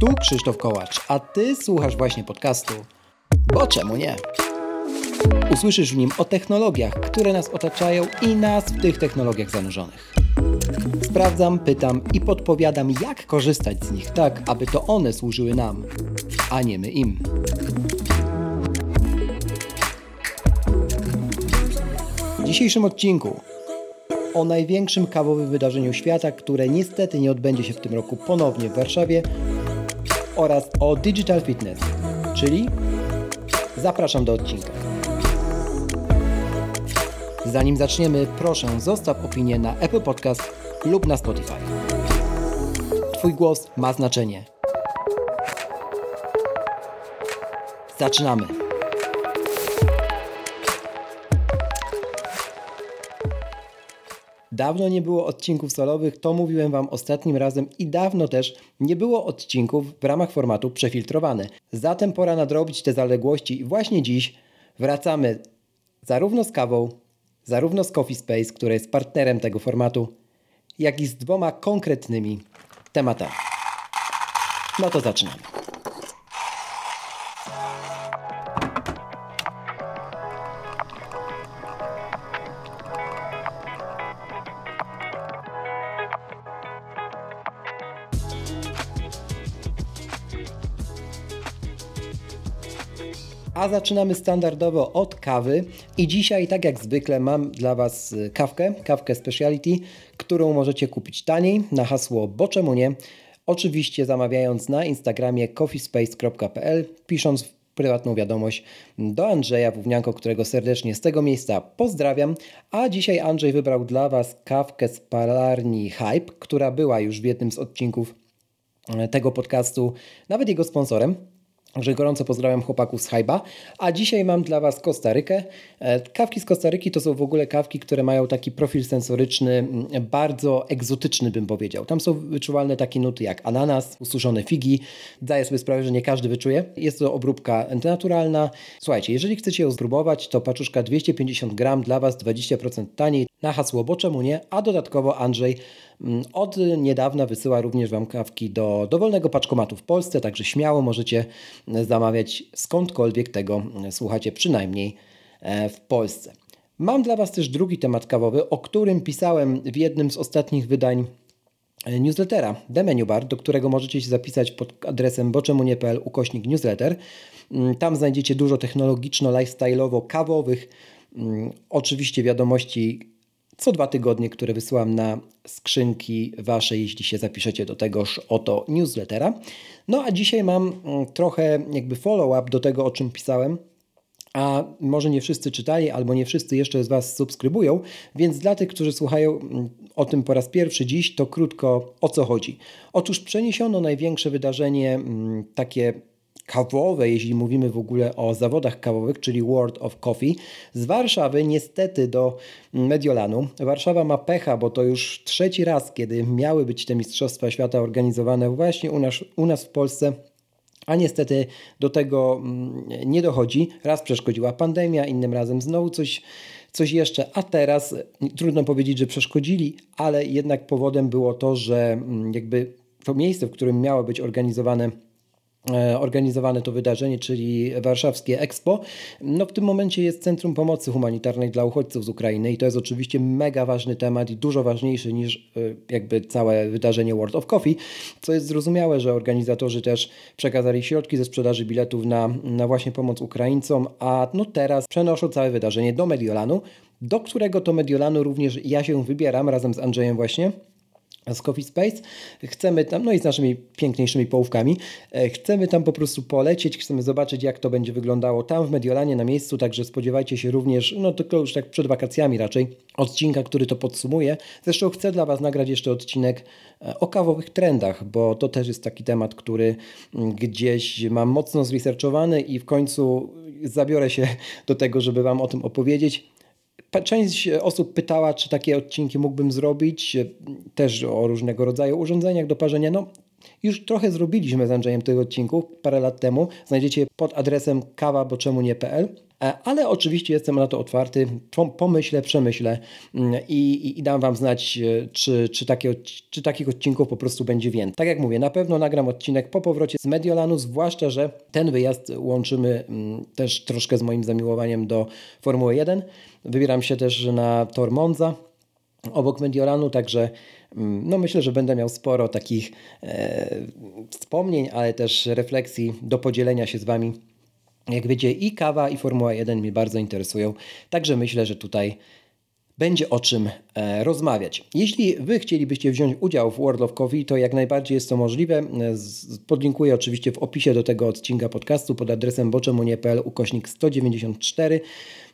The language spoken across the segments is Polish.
Tu Krzysztof Kołacz, a Ty słuchasz właśnie podcastu. Bo czemu nie? Usłyszysz w nim o technologiach, które nas otaczają i nas w tych technologiach zanurzonych. Sprawdzam, pytam i podpowiadam, jak korzystać z nich tak, aby to one służyły nam, a nie my im. W dzisiejszym odcinku o największym kawowym wydarzeniu świata, które niestety nie odbędzie się w tym roku ponownie w Warszawie oraz o Digital Fitness, czyli zapraszam do odcinka. Zanim zaczniemy, proszę zostaw opinię na Apple Podcast lub na Spotify. Twój głos ma znaczenie. Zaczynamy! Dawno nie było odcinków solowych, to mówiłem Wam ostatnim razem i dawno też nie było odcinków w ramach formatu przefiltrowane. Zatem pora nadrobić te zaległości i właśnie dziś wracamy zarówno z kawą, zarówno z Coffee Space, które jest partnerem tego formatu, jak i z dwoma konkretnymi tematami. No to zaczynamy. Zaczynamy standardowo od kawy i dzisiaj, tak jak zwykle, mam dla Was y, kawkę, kawkę Speciality, którą możecie kupić taniej na hasło Bo czemu nie? Oczywiście zamawiając na Instagramie coffeespace.pl, pisząc prywatną wiadomość do Andrzeja Wównianko, którego serdecznie z tego miejsca pozdrawiam. A dzisiaj Andrzej wybrał dla Was kawkę z palarni Hype, która była już w jednym z odcinków e, tego podcastu, nawet jego sponsorem. Także gorąco pozdrawiam chłopaków z Hajba. A dzisiaj mam dla Was Kostarykę. E, kawki z Kostaryki to są w ogóle kawki, które mają taki profil sensoryczny, mm, bardzo egzotyczny bym powiedział. Tam są wyczuwalne takie nuty jak ananas, ususzone figi. Daję sobie sprawę, że nie każdy wyczuje. Jest to obróbka naturalna. Słuchajcie, jeżeli chcecie ją spróbować, to paczuszka 250 gram dla Was 20% taniej na hasło Bo czemu nie? A dodatkowo Andrzej Mm, od niedawna wysyła również Wam kawki do dowolnego paczkomatu w Polsce, także śmiało możecie zamawiać skądkolwiek tego słuchacie, przynajmniej e, w Polsce. Mam dla Was też drugi temat kawowy, o którym pisałem w jednym z ostatnich wydań e, newslettera The Menu Bar, do którego możecie się zapisać pod adresem boczemunie.pl ukośnik newsletter. Mm, tam znajdziecie dużo technologiczno-lifestyle'owo-kawowych, mm, oczywiście wiadomości co dwa tygodnie, które wysyłam na skrzynki Wasze, jeśli się zapiszecie do tegoż oto newslettera. No a dzisiaj mam mm, trochę jakby follow-up do tego, o czym pisałem. A może nie wszyscy czytali, albo nie wszyscy jeszcze z Was subskrybują, więc dla tych, którzy słuchają mm, o tym po raz pierwszy dziś, to krótko o co chodzi. Otóż przeniesiono największe wydarzenie, mm, takie kawowe, jeśli mówimy w ogóle o zawodach kawowych, czyli World of Coffee, z Warszawy niestety do Mediolanu. Warszawa ma pecha, bo to już trzeci raz, kiedy miały być te Mistrzostwa Świata organizowane właśnie u nas, u nas w Polsce. A niestety do tego mm, nie dochodzi. Raz przeszkodziła pandemia, innym razem znowu coś, coś jeszcze, a teraz trudno powiedzieć, że przeszkodzili, ale jednak powodem było to, że mm, jakby to miejsce, w którym miało być organizowane organizowane to wydarzenie, czyli warszawskie Expo. No w tym momencie jest Centrum Pomocy Humanitarnej dla uchodźców z Ukrainy i to jest oczywiście mega ważny temat i dużo ważniejszy niż e, jakby całe wydarzenie World of Coffee, co jest zrozumiałe, że organizatorzy też przekazali środki ze sprzedaży biletów na, na właśnie pomoc Ukraińcom, a no teraz przenoszą całe wydarzenie do Mediolanu, do którego to Mediolanu również ja się wybieram razem z Andrzejem właśnie z Coffee Space. Chcemy tam, no i z naszymi piękniejszymi połówkami, e, chcemy tam po prostu polecieć, chcemy zobaczyć, jak to będzie wyglądało tam w Mediolanie na miejscu, także spodziewajcie się również, no tylko już tak przed wakacjami raczej, odcinka, który to podsumuje. Zresztą chcę dla Was nagrać jeszcze odcinek e, o kawowych trendach, bo to też jest taki temat, który mm, gdzieś mam mocno zresearchowany i w końcu zabiorę się do tego, żeby Wam o tym opowiedzieć. Część osób pytała, czy takie odcinki mógłbym zrobić, też o różnego rodzaju urządzeniach do parzenia. No, już trochę zrobiliśmy z Andrzejem tych odcinków parę lat temu. Znajdziecie pod adresem kawa, bo czemu nie.pl. E, ale oczywiście jestem na to otwarty, pomyślę, przemyślę mm, i, i, i dam Wam znać, e, czy, czy, takie, czy takich odcinków po prostu będzie więcej. Tak jak mówię, na pewno nagram odcinek po powrocie z Mediolanu, zwłaszcza, że ten wyjazd łączymy mm, też troszkę z moim zamiłowaniem do Formuły 1. Wybieram się też na Tor Monza obok Mediolanu, także mm, no myślę, że będę miał sporo takich e, wspomnień, ale też refleksji do podzielenia się z Wami jak wiecie, i kawa, i Formuła 1 mnie bardzo interesują, także myślę, że tutaj będzie o czym e, rozmawiać. Jeśli Wy chcielibyście wziąć udział w World of Coffee, to jak najbardziej jest to możliwe. Podlinkuję oczywiście w opisie do tego odcinka podcastu pod adresem boczemunie.pl ukośnik 194.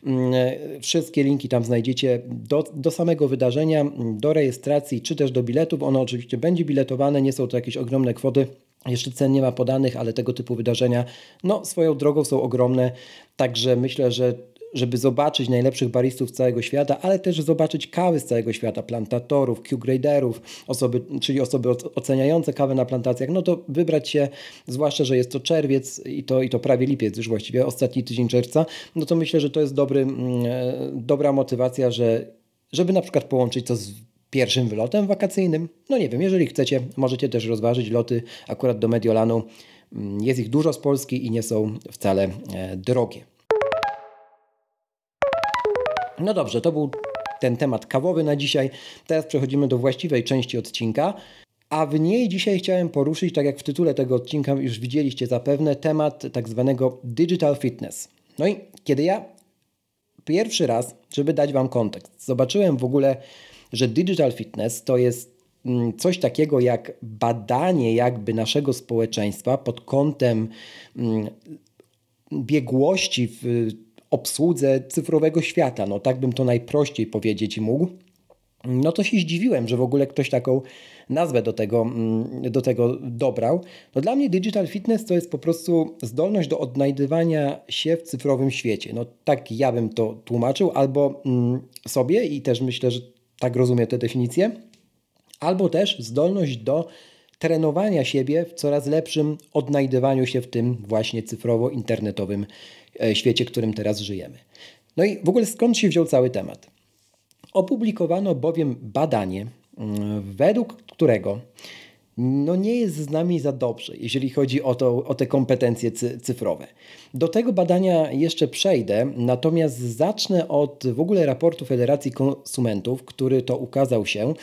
Mm, wszystkie linki tam znajdziecie do, do samego wydarzenia, do rejestracji czy też do biletów. Ono oczywiście będzie biletowane, nie są to jakieś ogromne kwoty. Jeszcze cen nie ma podanych, ale tego typu wydarzenia no, swoją drogą są ogromne. Także myślę, że żeby zobaczyć najlepszych baristów całego świata, ale też zobaczyć kawy z całego świata, plantatorów, Q-graderów, osoby, czyli osoby oceniające kawę na plantacjach, no to wybrać się, zwłaszcza, że jest to czerwiec i to, i to prawie lipiec już właściwie, ostatni tydzień czerwca, no to myślę, że to jest dobry, mm, e, dobra motywacja, że żeby na przykład połączyć to z pierwszym wylotem wakacyjnym. No nie wiem, jeżeli chcecie, możecie też rozważyć loty akurat do Mediolanu. Mm, jest ich dużo z Polski i nie są wcale e, drogie. No dobrze, to był ten temat kawowy na dzisiaj. Teraz przechodzimy do właściwej części odcinka. A w niej dzisiaj chciałem poruszyć, tak jak w tytule tego odcinka już widzieliście zapewne, temat tak zwanego digital fitness. No i kiedy ja pierwszy raz, żeby dać Wam kontekst, zobaczyłem w ogóle że digital fitness to jest mm, coś takiego jak badanie jakby naszego społeczeństwa pod kątem mm, biegłości w obsłudze cyfrowego świata. No tak bym to najprościej powiedzieć mógł. No to się zdziwiłem, że w ogóle ktoś taką nazwę do tego, mm, do tego dobrał. No dla mnie digital fitness to jest po prostu zdolność do odnajdywania się w cyfrowym świecie. No tak ja bym to tłumaczył, albo sobie i też myślę, że tak rozumiem tę definicję, albo też zdolność do trenowania siebie w coraz lepszym odnajdywaniu się w tym właśnie cyfrowo-internetowym e, świecie, w którym teraz żyjemy. No i w ogóle skąd się wziął cały temat? Opublikowano bowiem badanie, według którego no nie jest z nami za dobrze, jeżeli chodzi o, to, o te kompetencje cyfrowe. Do tego badania jeszcze przejdę, natomiast zacznę od w ogóle raportu Federacji Konsumentów, który to ukazał się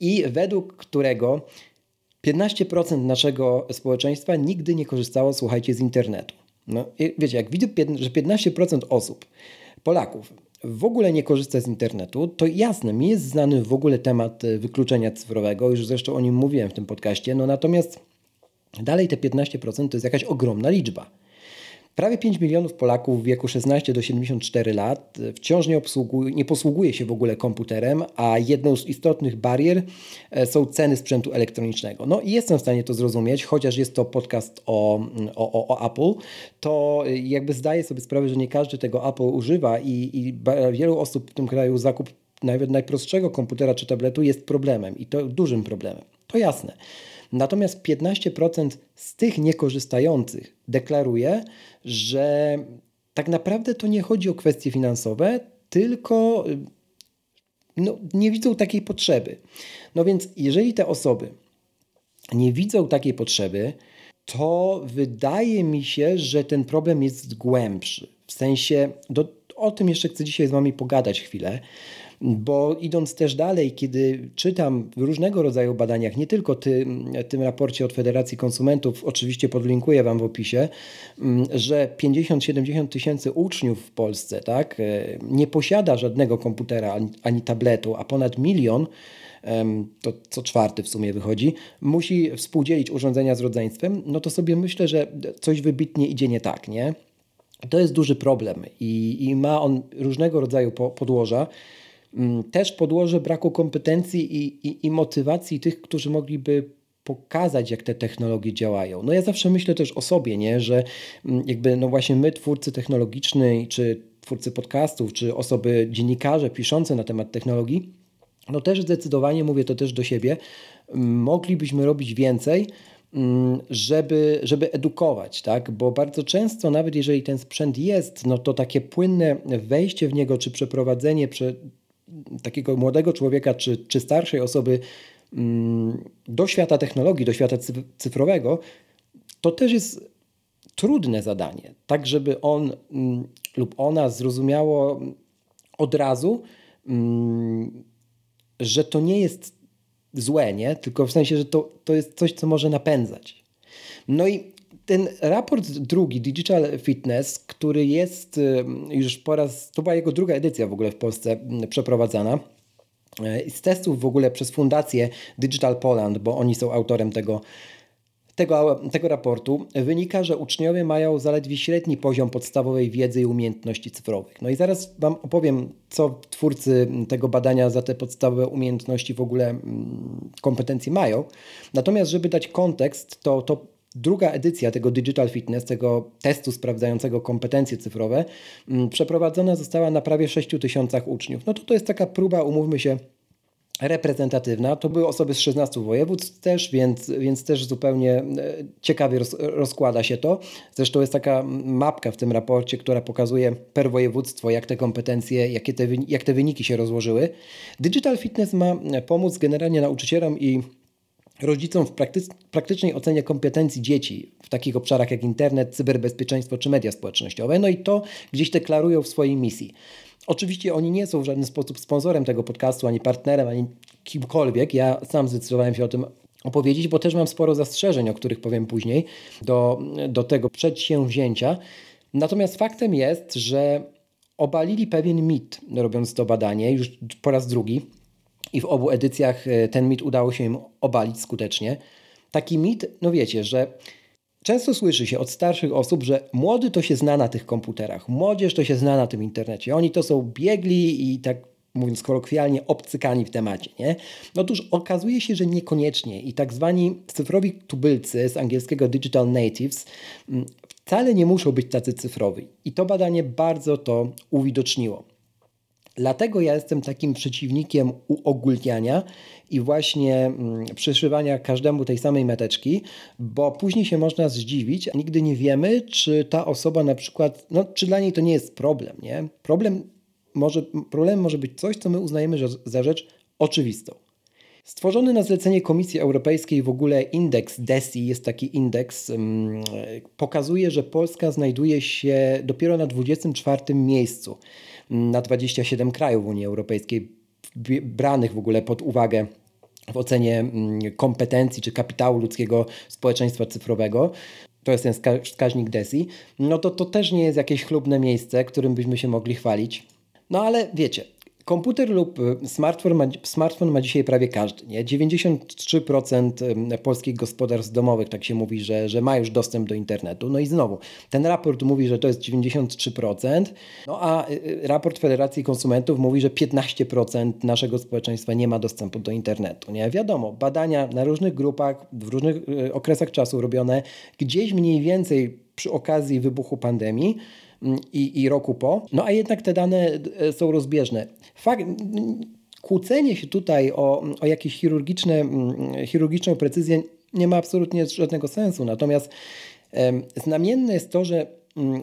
i według którego 15% naszego społeczeństwa nigdy nie korzystało, słuchajcie, z internetu. No, wiecie, jak widzę, że 15% osób, Polaków, w ogóle nie korzysta z internetu, to jasne, mi jest znany w ogóle temat e, wykluczenia cyfrowego, już zresztą o nim mówiłem w tym podcaście, no natomiast dalej te 15% to jest jakaś ogromna liczba. Prawie 5 milionów Polaków w wieku 16 do 74 lat wciąż nie, nie posługuje się w ogóle komputerem, a jedną z istotnych barier e, są ceny sprzętu elektronicznego. No i jestem w stanie to zrozumieć, chociaż jest to podcast o, o, o Apple, to jakby zdaję sobie sprawę, że nie każdy tego Apple używa i, i wielu osób w tym kraju zakup nawet najprostszego komputera czy tabletu jest problemem i to dużym problemem. To jasne. Natomiast 15% z tych niekorzystających deklaruje, że tak naprawdę to nie chodzi o kwestie finansowe, tylko no, nie widzą takiej potrzeby. No więc, jeżeli te osoby nie widzą takiej potrzeby, to wydaje mi się, że ten problem jest głębszy. W sensie, do, o tym jeszcze chcę dzisiaj z Wami pogadać chwilę, bo idąc też dalej, kiedy czytam w różnego rodzaju badaniach, nie tylko tym, tym raporcie od Federacji Konsumentów, oczywiście podlinkuję Wam w opisie, mm, że 50-70 tysięcy uczniów w Polsce tak, e, nie posiada żadnego komputera ani, ani tabletu, a ponad milion to co czwarty w sumie wychodzi, musi współdzielić urządzenia z rodzeństwem, no to sobie myślę, że coś wybitnie idzie nie tak, nie? To jest duży problem i, i ma on różnego rodzaju po, podłoża. Mm, też podłoże braku kompetencji i, i, i motywacji tych, którzy mogliby pokazać, jak te technologie działają. No ja zawsze myślę też o sobie, nie? że mm, jakby no właśnie my, twórcy technologiczni, czy twórcy podcastów, czy osoby, dziennikarze piszące na temat technologii, no też zdecydowanie, mówię to też do siebie, moglibyśmy robić więcej, mm, żeby, żeby edukować, tak? bo bardzo często, nawet jeżeli ten sprzęt jest, no to takie płynne wejście w niego, czy przeprowadzenie prze, takiego młodego człowieka, czy, czy starszej osoby mm, do świata technologii, do świata cyfrowego, to też jest trudne zadanie, tak żeby on mm, lub ona zrozumiało od razu, mm, że to nie jest złe, nie? tylko w sensie, że to, to jest coś, co może napędzać. No i ten raport drugi, Digital Fitness, który jest y, już po raz, to była jego druga edycja w ogóle w Polsce przeprowadzana. Y, z testów w ogóle przez fundację Digital Poland, bo oni są autorem tego tego, tego raportu wynika, że uczniowie mają zaledwie średni poziom podstawowej wiedzy i umiejętności cyfrowych. No i zaraz Wam opowiem, co twórcy tego badania za te podstawowe umiejętności w ogóle mm, kompetencji mają. Natomiast, żeby dać kontekst, to, to druga edycja tego Digital Fitness, tego testu sprawdzającego kompetencje cyfrowe, mm, przeprowadzona została na prawie 6 tysiącach uczniów. No to to jest taka próba, umówmy się, reprezentatywna. To były osoby z 16 województw też, więc, więc też zupełnie e, ciekawie roz, rozkłada się to. Zresztą jest taka mapka w tym raporcie, która pokazuje per województwo, jak te kompetencje, jakie te, jak te wyniki się rozłożyły. Digital Fitness ma pomóc generalnie nauczycielom i rodzicom w praktycznej ocenie kompetencji dzieci w takich obszarach jak internet, cyberbezpieczeństwo czy media społecznościowe. No i to gdzieś deklarują w swojej misji. Oczywiście oni nie są w żaden sposób sponsorem tego podcastu, ani partnerem, ani kimkolwiek. Ja sam zdecydowałem się o tym opowiedzieć, bo też mam sporo zastrzeżeń, o których powiem później, do, do tego przedsięwzięcia. Natomiast faktem jest, że obalili pewien mit, robiąc to badanie, już po raz drugi, i w obu edycjach e, ten mit udało się im obalić skutecznie. Taki mit, no wiecie, że Często słyszy się od starszych osób, że młody to się zna na tych komputerach, młodzież to się zna na tym internecie. Oni to są biegli i tak mówiąc kolokwialnie, obcykani w temacie. Nie? Otóż okazuje się, że niekoniecznie i tak zwani cyfrowi tubylcy z angielskiego digital natives mm, wcale nie muszą być tacy cyfrowi. I to badanie bardzo to uwidoczniło. Dlatego ja jestem takim przeciwnikiem uogólniania i właśnie mm, przyszywania każdemu tej samej meteczki, bo później się można zdziwić, a nigdy nie wiemy, czy ta osoba na przykład, no, czy dla niej to nie jest problem, nie? Problem może, problem może być coś, co my uznajemy za rzecz oczywistą. Stworzony na zlecenie Komisji Europejskiej w ogóle indeks DESI, jest taki indeks, mm, pokazuje, że Polska znajduje się dopiero na 24 miejscu na 27 krajów Unii Europejskiej, branych w ogóle pod uwagę w ocenie mm, kompetencji czy kapitału ludzkiego społeczeństwa cyfrowego. To jest ten wskaźnik DESI. No to to też nie jest jakieś chlubne miejsce, którym byśmy się mogli chwalić. No ale wiecie, Komputer lub y, smartfon ma, smartfon ma dzisiaj prawie każdy. Nie? 93% polskich gospodarstw domowych, tak się mówi, że, że ma już dostęp do internetu. No i znowu, ten raport mówi, że to jest 93%, no a y, y, raport Federacji Konsumentów mówi, że 15% naszego społeczeństwa nie ma dostępu do internetu. Nie? Wiadomo, badania na różnych grupach, w różnych okresach czasu robione, gdzieś mniej więcej przy okazji wybuchu pandemii, i, i roku po. No a jednak te dane e, są rozbieżne. Fakt, kłócenie się tutaj o, o jakieś chirurgiczne, chirurgiczną precyzję nie ma absolutnie żadnego sensu. Natomiast znamienne jest to, że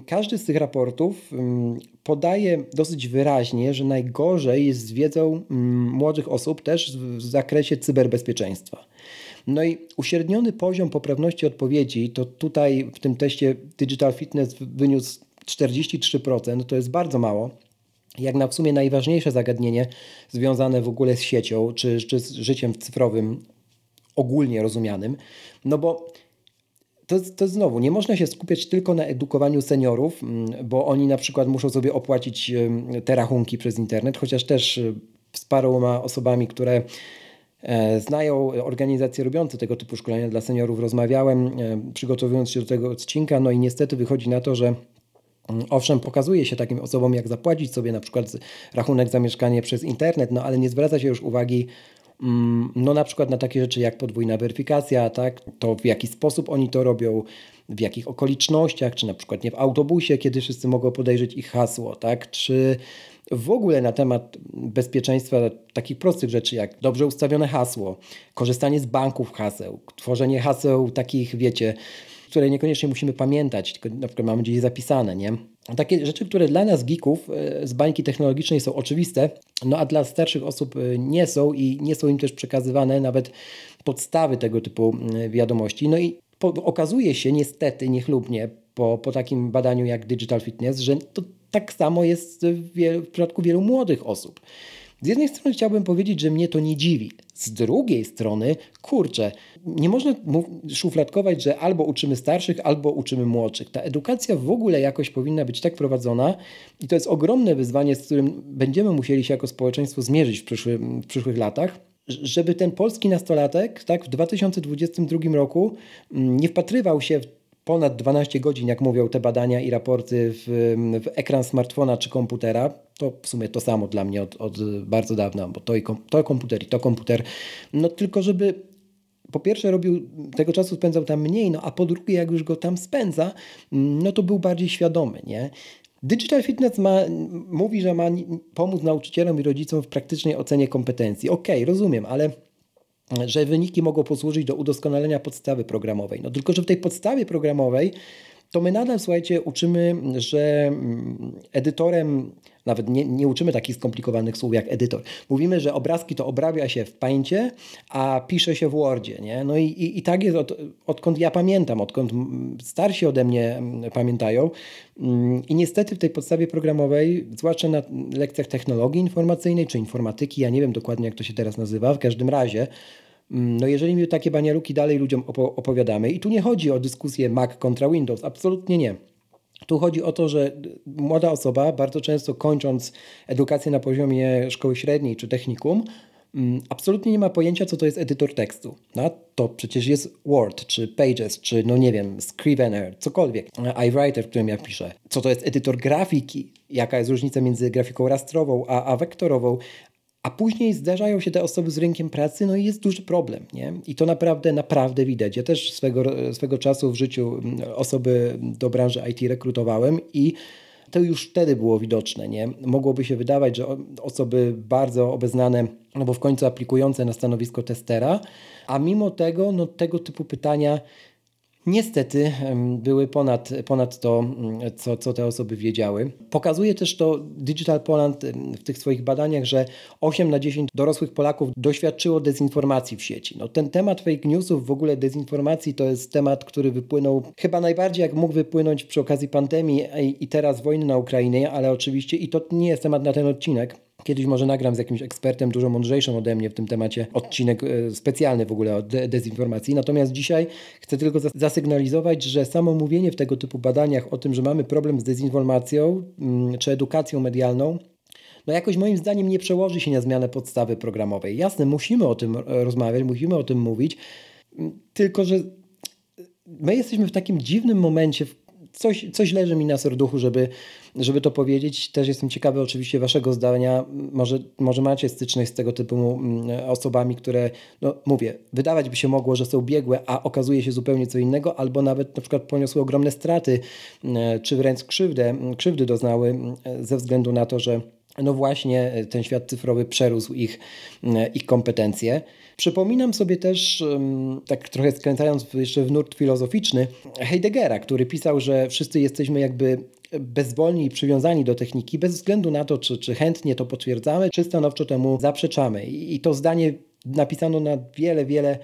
każdy z tych raportów podaje dosyć wyraźnie, że najgorzej jest z wiedzą młodych osób też w zakresie cyberbezpieczeństwa. No i uśredniony poziom poprawności odpowiedzi, to tutaj w tym teście Digital Fitness wyniósł 43% to jest bardzo mało. Jak na w sumie najważniejsze zagadnienie związane w ogóle z siecią, czy, czy z życiem cyfrowym ogólnie rozumianym, no bo to, to znowu, nie można się skupiać tylko na edukowaniu seniorów, mm, bo oni na przykład muszą sobie opłacić te rachunki przez internet, chociaż też y, z paroma osobami, które e, znają organizacje robiące tego typu szkolenia dla seniorów, rozmawiałem, e, przygotowując się do tego odcinka, no i niestety wychodzi na to, że Owszem, pokazuje się takim osobom, jak zapłacić sobie na przykład rachunek za mieszkanie przez internet, no ale nie zwraca się już uwagi mm, no na przykład na takie rzeczy jak podwójna weryfikacja, tak? to w jaki sposób oni to robią, w jakich okolicznościach, czy na przykład nie w autobusie, kiedy wszyscy mogą podejrzeć ich hasło, tak? Czy w ogóle na temat bezpieczeństwa takich prostych rzeczy jak dobrze ustawione hasło, korzystanie z banków haseł, tworzenie haseł takich, wiecie, które niekoniecznie musimy pamiętać, tylko na przykład mamy gdzieś zapisane, nie? Takie rzeczy, które dla nas geeków e, z bańki technologicznej są oczywiste, no a dla starszych osób e, nie są i nie są im też przekazywane nawet podstawy tego typu wiadomości. No i po, okazuje się niestety, niechlubnie, po, po takim badaniu jak Digital Fitness, że to tak samo jest w, w przypadku wielu młodych osób. Z jednej strony chciałbym powiedzieć, że mnie to nie dziwi. Z drugiej strony, kurczę, nie można szufladkować, że albo uczymy starszych, albo uczymy młodszych. Ta edukacja w ogóle jakoś powinna być tak prowadzona i to jest ogromne wyzwanie, z którym będziemy musieli się jako społeczeństwo zmierzyć w, przyszły, w przyszłych latach żeby ten polski nastolatek tak, w 2022 roku mm, nie wpatrywał się w ponad 12 godzin, jak mówią te badania i raporty, w, w ekran smartfona czy komputera. To w sumie to samo dla mnie od, od bardzo dawna, bo to, i kom, to komputer i to komputer. No tylko, żeby po pierwsze robił, tego czasu spędzał tam mniej, no a po drugie, jak już go tam spędza, no to był bardziej świadomy, nie? Digital Fitness ma, mówi, że ma pomóc nauczycielom i rodzicom w praktycznej ocenie kompetencji. Okej, okay, rozumiem, ale że wyniki mogą posłużyć do udoskonalenia podstawy programowej. No tylko, że w tej podstawie programowej to my nadal, słuchajcie, uczymy, że mm, edytorem, nawet nie, nie uczymy takich skomplikowanych słów jak edytor. Mówimy, że obrazki to obrabia się w Paincie, a pisze się w Wordzie. Nie? No i, i, i tak jest od, odkąd ja pamiętam, odkąd starsi ode mnie pamiętają. Mm, I niestety w tej podstawie programowej, zwłaszcza na lekcjach technologii informacyjnej czy informatyki, ja nie wiem dokładnie jak to się teraz nazywa, w każdym razie, no jeżeli my takie banialuki dalej ludziom opowiadamy i tu nie chodzi o dyskusję Mac kontra Windows, absolutnie nie. Tu chodzi o to, że młoda osoba, bardzo często kończąc edukację na poziomie szkoły średniej czy technikum, mm, absolutnie nie ma pojęcia, co to jest edytor tekstu. No, to przecież jest Word, czy Pages, czy no nie wiem, Scrivener, cokolwiek, iWriter, w którym ja piszę. Co to jest edytor grafiki, jaka jest różnica między grafiką rastrową a, a wektorową, a później zdarzają się te osoby z rynkiem pracy, no i jest duży problem. Nie? I to naprawdę, naprawdę widać. Ja też swego, swego czasu w życiu mm, osoby do branży IT rekrutowałem i to już wtedy było widoczne. Nie? Mogłoby się wydawać, że osoby bardzo obeznane, no bo w końcu aplikujące na stanowisko testera, a mimo tego no, tego typu pytania niestety były ponad, ponad to, mm, co, co te osoby wiedziały. Pokazuje też to Digital Poland w tych swoich badaniach, że 8 na 10 dorosłych Polaków doświadczyło dezinformacji w sieci. No, ten temat fake newsów, w ogóle dezinformacji, to jest temat, który wypłynął chyba najbardziej jak mógł wypłynąć przy okazji pandemii i teraz wojny na Ukrainie, ale oczywiście i to nie jest temat na ten odcinek Kiedyś może nagram z jakimś ekspertem dużo mądrzejszym ode mnie w tym temacie odcinek e, specjalny w ogóle o de dezinformacji. Natomiast dzisiaj chcę tylko zasygnalizować, że samo mówienie w tego typu badaniach o tym, że mamy problem z dezinformacją mm, czy edukacją medialną, no jakoś moim zdaniem nie przełoży się na zmianę podstawy programowej. Jasne, musimy o tym rozmawiać, musimy o tym mówić, mm, tylko że my jesteśmy w takim dziwnym momencie, coś, coś leży mi na serduchu, żeby, żeby to powiedzieć. Też jestem ciekawy oczywiście Waszego zdania. Może, może macie styczność z tego typu mm, osobami, które, no mówię, wydawać by się mogło, że są biegłe, a okazuje się zupełnie co innego, albo nawet na przykład poniosły ogromne straty, mm, czy wręcz krzywdę, krzywdy doznały mm, ze względu na to, że no właśnie ten świat cyfrowy przerósł ich, ich kompetencje. Przypominam sobie też, tak trochę skręcając jeszcze w nurt filozoficzny, Heideggera, który pisał, że wszyscy jesteśmy jakby bezwolni i przywiązani do techniki, bez względu na to, czy, czy chętnie to potwierdzamy, czy stanowczo temu zaprzeczamy. I to zdanie napisano na wiele, wiele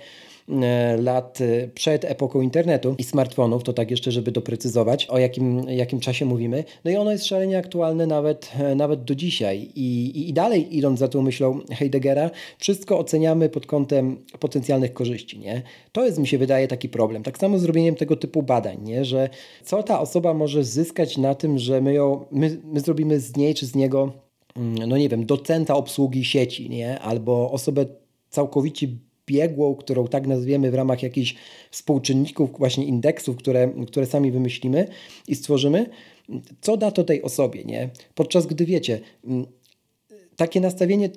lat e, przed epoką internetu i smartfonów, to tak jeszcze, żeby doprecyzować, o jakim, jakim czasie mówimy. No i ono jest szalenie aktualne nawet, e, nawet do dzisiaj. I, I dalej idąc za tą myślą Heideggera, wszystko oceniamy pod kątem potencjalnych korzyści. Nie? To jest, mi się wydaje, taki problem. Tak samo z robieniem tego typu badań, nie? że co ta osoba może zyskać na tym, że my, ją, my, my zrobimy z niej czy z niego mm, no nie wiem, docenta obsługi sieci, nie? albo osobę całkowicie biegłą, którą tak nazwiemy w ramach jakichś współczynników, właśnie indeksów, które, które sami wymyślimy i stworzymy, co da to tej osobie, nie? Podczas gdy wiecie, takie nastawienie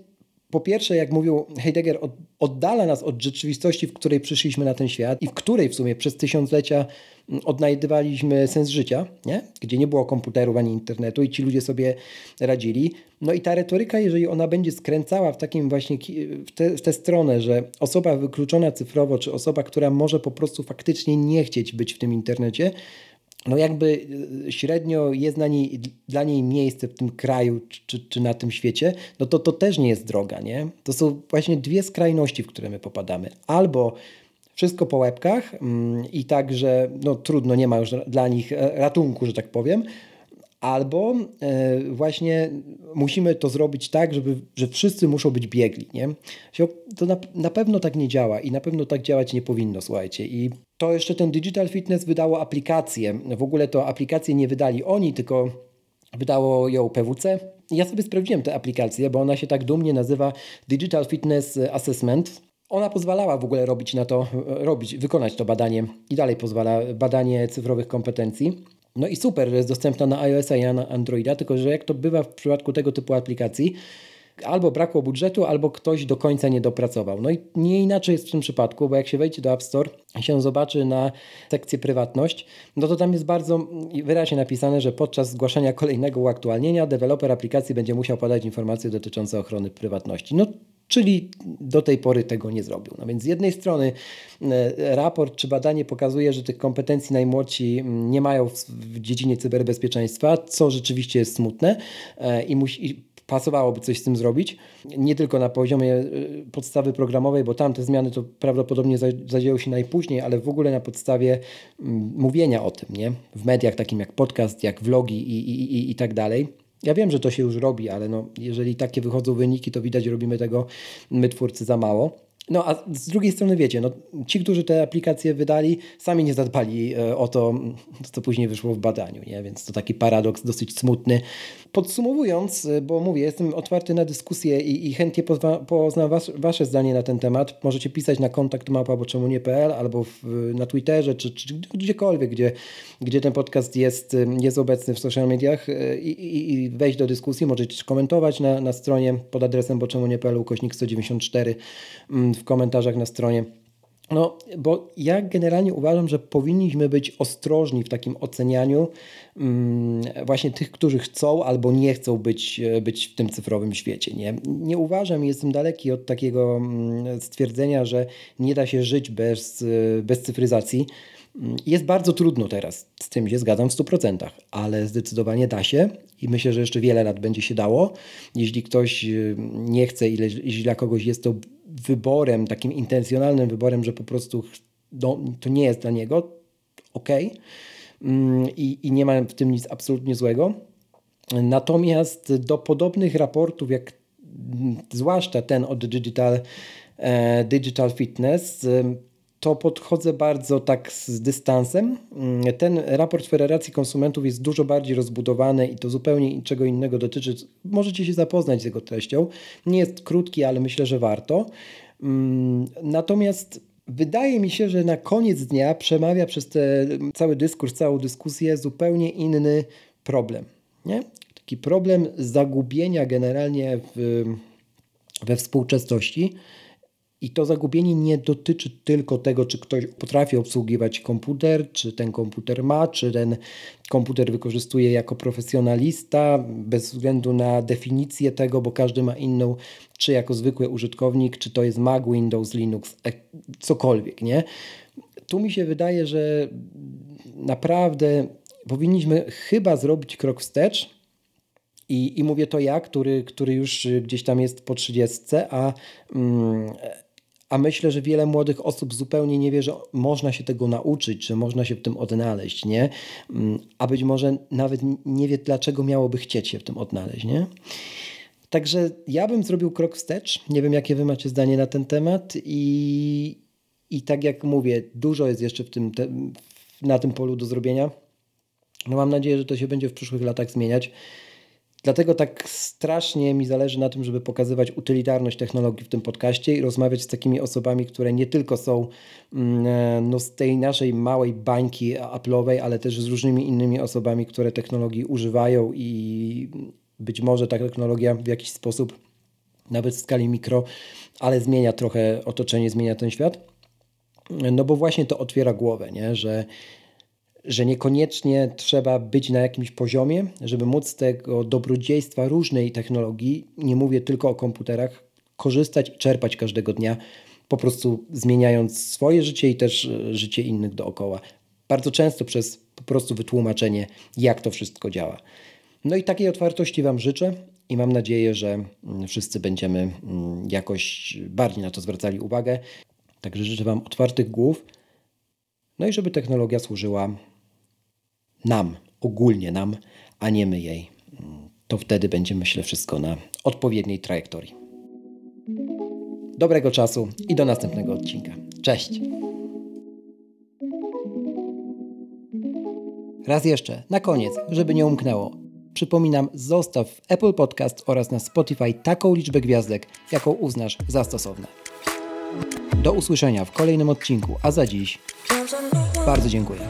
po pierwsze, jak mówił Heidegger, oddala nas od rzeczywistości, w której przyszliśmy na ten świat i w której w sumie przez tysiąclecia mm, odnajdywaliśmy sens życia, nie? gdzie nie było komputerów ani internetu i ci ludzie sobie radzili. No i ta retoryka, jeżeli ona będzie skręcała w takim właśnie w, te, w tę stronę, że osoba wykluczona cyfrowo, czy osoba, która może po prostu faktycznie nie chcieć być w tym internecie, no jakby e, średnio jest na niej, dla niej miejsce w tym kraju czy, czy na tym świecie, no to to też nie jest droga, nie? To są właśnie dwie skrajności, w które my popadamy. Albo wszystko po łebkach mm, i tak, że no trudno, nie ma już dla nich e, ratunku, że tak powiem, albo e, właśnie musimy to zrobić tak, żeby, że wszyscy muszą być biegli. Nie? To na, na pewno tak nie działa i na pewno tak działać nie powinno, słuchajcie. I to jeszcze ten Digital Fitness wydało aplikację. W ogóle to aplikację nie wydali oni, tylko wydało ją PWC. Ja sobie sprawdziłem tę aplikację, bo ona się tak dumnie nazywa Digital Fitness Assessment. Ona pozwalała w ogóle robić na to, robić, wykonać to badanie i dalej pozwala badanie cyfrowych kompetencji. No i super, że jest dostępna na iOS-a i na Androida, tylko że jak to bywa w przypadku tego typu aplikacji, albo brakło budżetu, albo ktoś do końca nie dopracował. No i nie inaczej jest w tym przypadku, bo jak się wejdzie do App Store i się zobaczy na sekcję prywatność, no to tam jest bardzo wyraźnie napisane, że podczas zgłaszania kolejnego uaktualnienia deweloper aplikacji będzie musiał podać informacje dotyczące ochrony prywatności. No czyli do tej pory tego nie zrobił. No więc z jednej strony e, raport czy badanie pokazuje, że tych kompetencji najmłodsi nie mają w, dziedzinie cyberbezpieczeństwa, co rzeczywiście jest smutne e, i musi, pasowałoby coś z tym zrobić. Nie tylko na poziomie e, podstawy programowej, bo tamte zmiany to prawdopodobnie zadzieją się najpóźniej, ale w ogóle na podstawie mówienia o tym, nie? W mediach takim jak podcast, jak vlogi i, i, i, i tak dalej. Ja wiem, że to się już robi, ale no, jeżeli takie wychodzą wyniki, to widać, robimy tego my twórcy za mało. No a z drugiej strony wiecie, no, ci, którzy te aplikacje wydali, sami nie zadbali e, o to, co później wyszło w badaniu, nie? więc to taki paradoks dosyć smutny. Podsumowując, e, bo mówię, jestem otwarty na dyskusję i, i chętnie pozna, poznam was, wasze zdanie na ten temat. Możecie pisać na kontakt mapa, bo czemu nie.pl albo w, na Twitterze, czy, czy gdziekolwiek, gdzie, gdzie ten podcast jest, e, jest obecny w social mediach i, i, i wejść do dyskusji. Możecie komentować na, na stronie pod adresem bo czemu nie.pl ukośnik 194 w komentarzach na stronie. No, bo ja generalnie uważam, że powinniśmy być ostrożni w takim ocenianiu mm, właśnie tych, którzy chcą albo nie chcą być, e, być w tym cyfrowym świecie. Nie, nie uważam, jestem daleki od takiego mm, stwierdzenia, że nie da się żyć bez, e, bez cyfryzacji. Jest bardzo trudno teraz, z tym się zgadzam w 100%, ale zdecydowanie da się i myślę, że jeszcze wiele lat będzie się dało. Jeśli ktoś y, nie chce, jeśli dla kogoś jest to wyborem, takim intencjonalnym wyborem, że po prostu no, to nie jest dla niego, ok. Mm, I, I nie ma w tym nic absolutnie złego. Natomiast do podobnych raportów, jak zwłaszcza ten od Digital, e, Digital Fitness, to podchodzę bardzo tak z dystansem. Mm, ten raport Federacji Konsumentów jest dużo bardziej rozbudowany i to zupełnie czego innego dotyczy. Możecie się zapoznać z jego treścią. Nie jest krótki, ale myślę, że warto. Mm, natomiast wydaje mi się, że na koniec dnia przemawia przez ten cały dyskurs, całą dyskusję zupełnie inny problem. Nie? Taki problem zagubienia generalnie w, we współczesności i to zagubienie nie dotyczy tylko tego, czy ktoś potrafi obsługiwać komputer, czy ten komputer ma, czy ten komputer wykorzystuje jako profesjonalista, bez względu na definicję tego, bo każdy ma inną, czy jako zwykły użytkownik, czy to jest Mac, Windows, Linux, e, cokolwiek, nie? Tu mi się wydaje, że naprawdę powinniśmy chyba zrobić krok wstecz, i, I mówię to ja, który, który już gdzieś tam jest po 30, a mm, a myślę, że wiele młodych osób zupełnie nie wie, że można się tego nauczyć, że można się w tym odnaleźć, nie? Mm, a być może nawet nie wie, dlaczego miałoby chcieć się w tym odnaleźć, nie? Także ja bym zrobił krok wstecz. Nie wiem, jakie wy macie zdanie na ten temat i, i tak jak mówię, dużo jest jeszcze w tym, te, na tym polu do zrobienia. No mam nadzieję, że to się będzie w przyszłych latach zmieniać. Dlatego tak strasznie mi zależy na tym, żeby pokazywać utylitarność technologii w tym podcaście i rozmawiać z takimi osobami, które nie tylko są mm, e, no, z tej naszej małej bańki Apple'owej, ale też z różnymi innymi osobami, które technologii używają i być może ta technologia w jakiś sposób nawet w skali mikro, ale zmienia trochę otoczenie, zmienia ten świat. No bo właśnie to otwiera głowę, nie? Że, że niekoniecznie trzeba być na jakimś poziomie, żeby móc z tego dobrodziejstwa różnej technologii, nie mówię tylko o komputerach, korzystać i czerpać każdego dnia, po prostu zmieniając swoje życie i też e, życie innych dookoła. Bardzo często przez po prostu wytłumaczenie, jak to wszystko działa. No i takiej otwartości Wam życzę i mam nadzieję, że mm, wszyscy będziemy mm, jakoś bardziej na to zwracali uwagę. Także życzę Wam otwartych głów, no i żeby technologia służyła nam, ogólnie nam, a nie my jej. To wtedy będzie, myślę, wszystko na odpowiedniej trajektorii. Dobrego czasu i do następnego odcinka. Cześć! Raz jeszcze, na koniec, żeby nie umknęło. Przypominam, zostaw w Apple Podcast oraz na Spotify taką liczbę gwiazdek, jaką uznasz za stosowne. Do usłyszenia w kolejnym odcinku, a za dziś bardzo dziękuję.